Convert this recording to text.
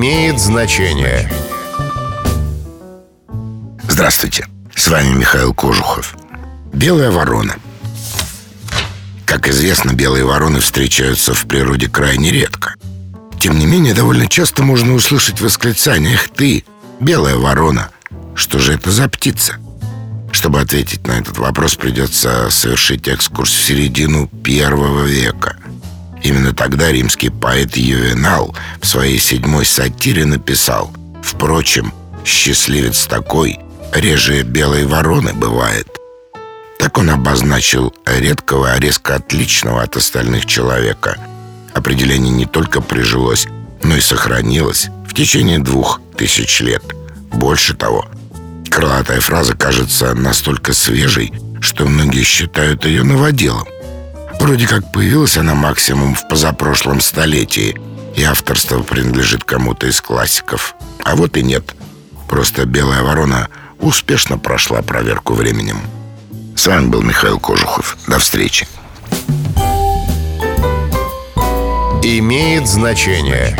имеет значение. Здравствуйте, с вами Михаил Кожухов. Белая ворона. Как известно, белые вороны встречаются в природе крайне редко. Тем не менее, довольно часто можно услышать восклицание «Эх ты, белая ворона!» Что же это за птица? Чтобы ответить на этот вопрос, придется совершить экскурс в середину первого века. Именно тогда римский поэт Ювенал в своей седьмой сатире написал «Впрочем, счастливец такой, реже белой вороны бывает». Так он обозначил редкого, а резко отличного от остальных человека. Определение не только прижилось, но и сохранилось в течение двух тысяч лет. Больше того, крылатая фраза кажется настолько свежей, что многие считают ее новоделом. Вроде как появилась она максимум в позапрошлом столетии, и авторство принадлежит кому-то из классиков. А вот и нет. Просто «Белая ворона» успешно прошла проверку временем. С вами был Михаил Кожухов. До встречи. Имеет значение.